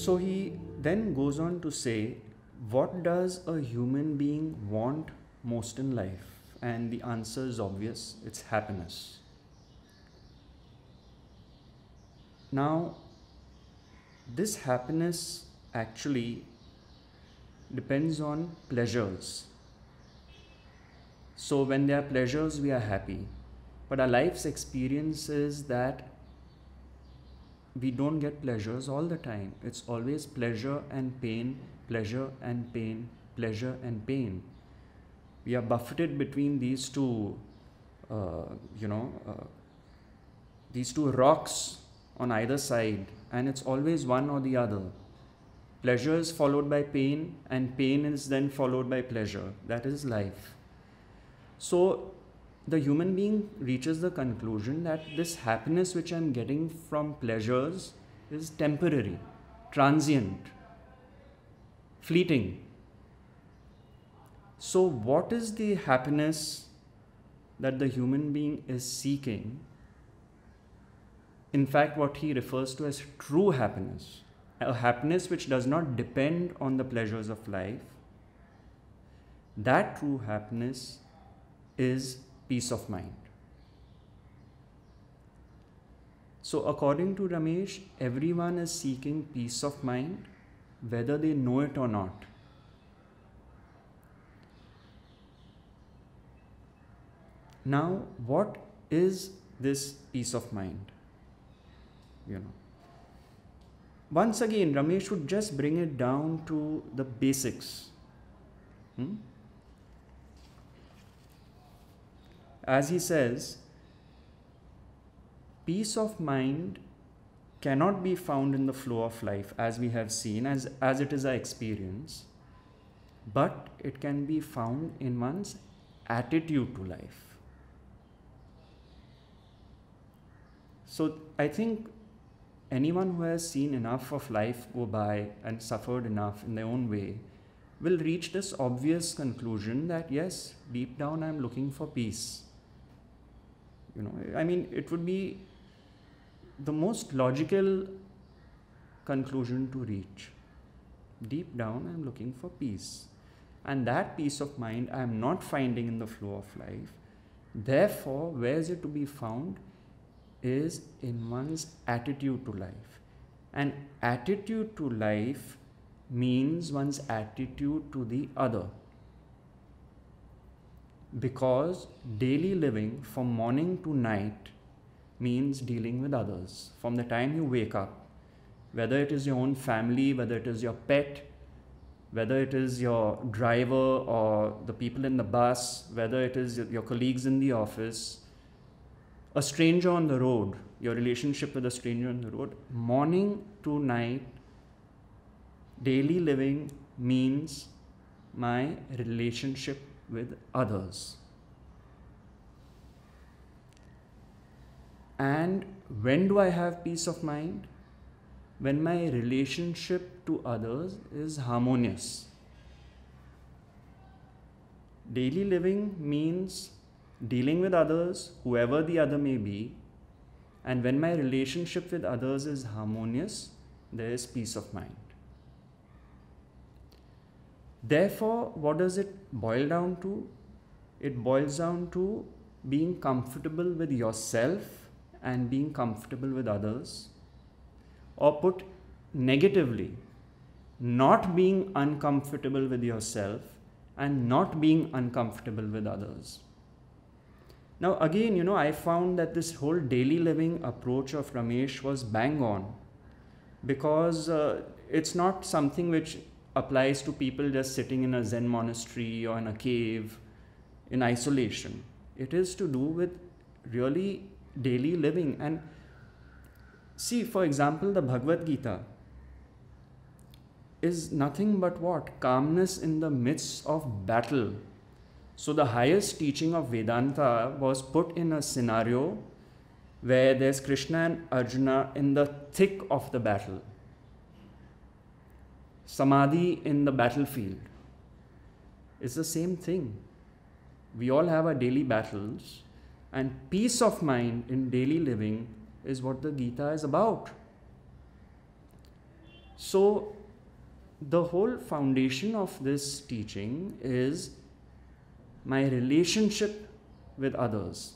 so he then goes on to say, What does a human being want most in life? And the answer is obvious it's happiness. Now, this happiness actually depends on pleasures. So, when there are pleasures, we are happy. But our life's experience is that we don't get pleasures all the time. It's always pleasure and pain, pleasure and pain, pleasure and pain. We are buffeted between these two, uh, you know, uh, these two rocks on either side, and it's always one or the other. Pleasure is followed by pain, and pain is then followed by pleasure. That is life. So, the human being reaches the conclusion that this happiness which I'm getting from pleasures is temporary, transient, fleeting. So, what is the happiness that the human being is seeking? In fact, what he refers to as true happiness, a happiness which does not depend on the pleasures of life, that true happiness is peace of mind. So, according to Ramesh, everyone is seeking peace of mind, whether they know it or not. Now, what is this peace of mind? You know. Once again, Ramesh would just bring it down to the basics. Hmm? As he says, peace of mind cannot be found in the flow of life as we have seen, as, as it is our experience, but it can be found in one's attitude to life. So I think anyone who has seen enough of life go by and suffered enough in their own way will reach this obvious conclusion that yes, deep down I'm looking for peace you know i mean it would be the most logical conclusion to reach. Deep down i'm looking for peace. And that peace of mind i am not finding in the flow of life. Therefore where is it to be found is in one's attitude to life. And attitude to life means one's attitude to the other because daily living from morning to night means dealing with others. From the time you wake up whether it is your own family whether it is your pet whether it is your driver or the people in the bus whether it is your colleagues in the office a stranger on the road your relationship with a stranger on the road morning to night daily living means my relationship with others. And when do I have peace of mind? When my relationship to others is harmonious. Daily living means dealing with others, whoever the other may be, and when my relationship with others is harmonious, there is peace of mind. Therefore, what does it boil down to? It boils down to being comfortable with yourself and being comfortable with others. Or put negatively, not being uncomfortable with yourself and not being uncomfortable with others. Now, again, you know, I found that this whole daily living approach of Ramesh was bang on because uh, it's not something which applies to people just sitting in a Zen monastery or in a cave in isolation. It is to do with really daily living. And see, for example, the Bhagavad Gita is nothing but what? Calmness in the midst of battle. So, the highest teaching of Vedanta was put in a scenario where there's Krishna and Arjuna in the thick of the battle samadhi in the battlefield. It's the same thing. We all have our daily battles, and peace of mind in daily living is what the Gita is about. So, the whole foundation of this teaching is my relationship with others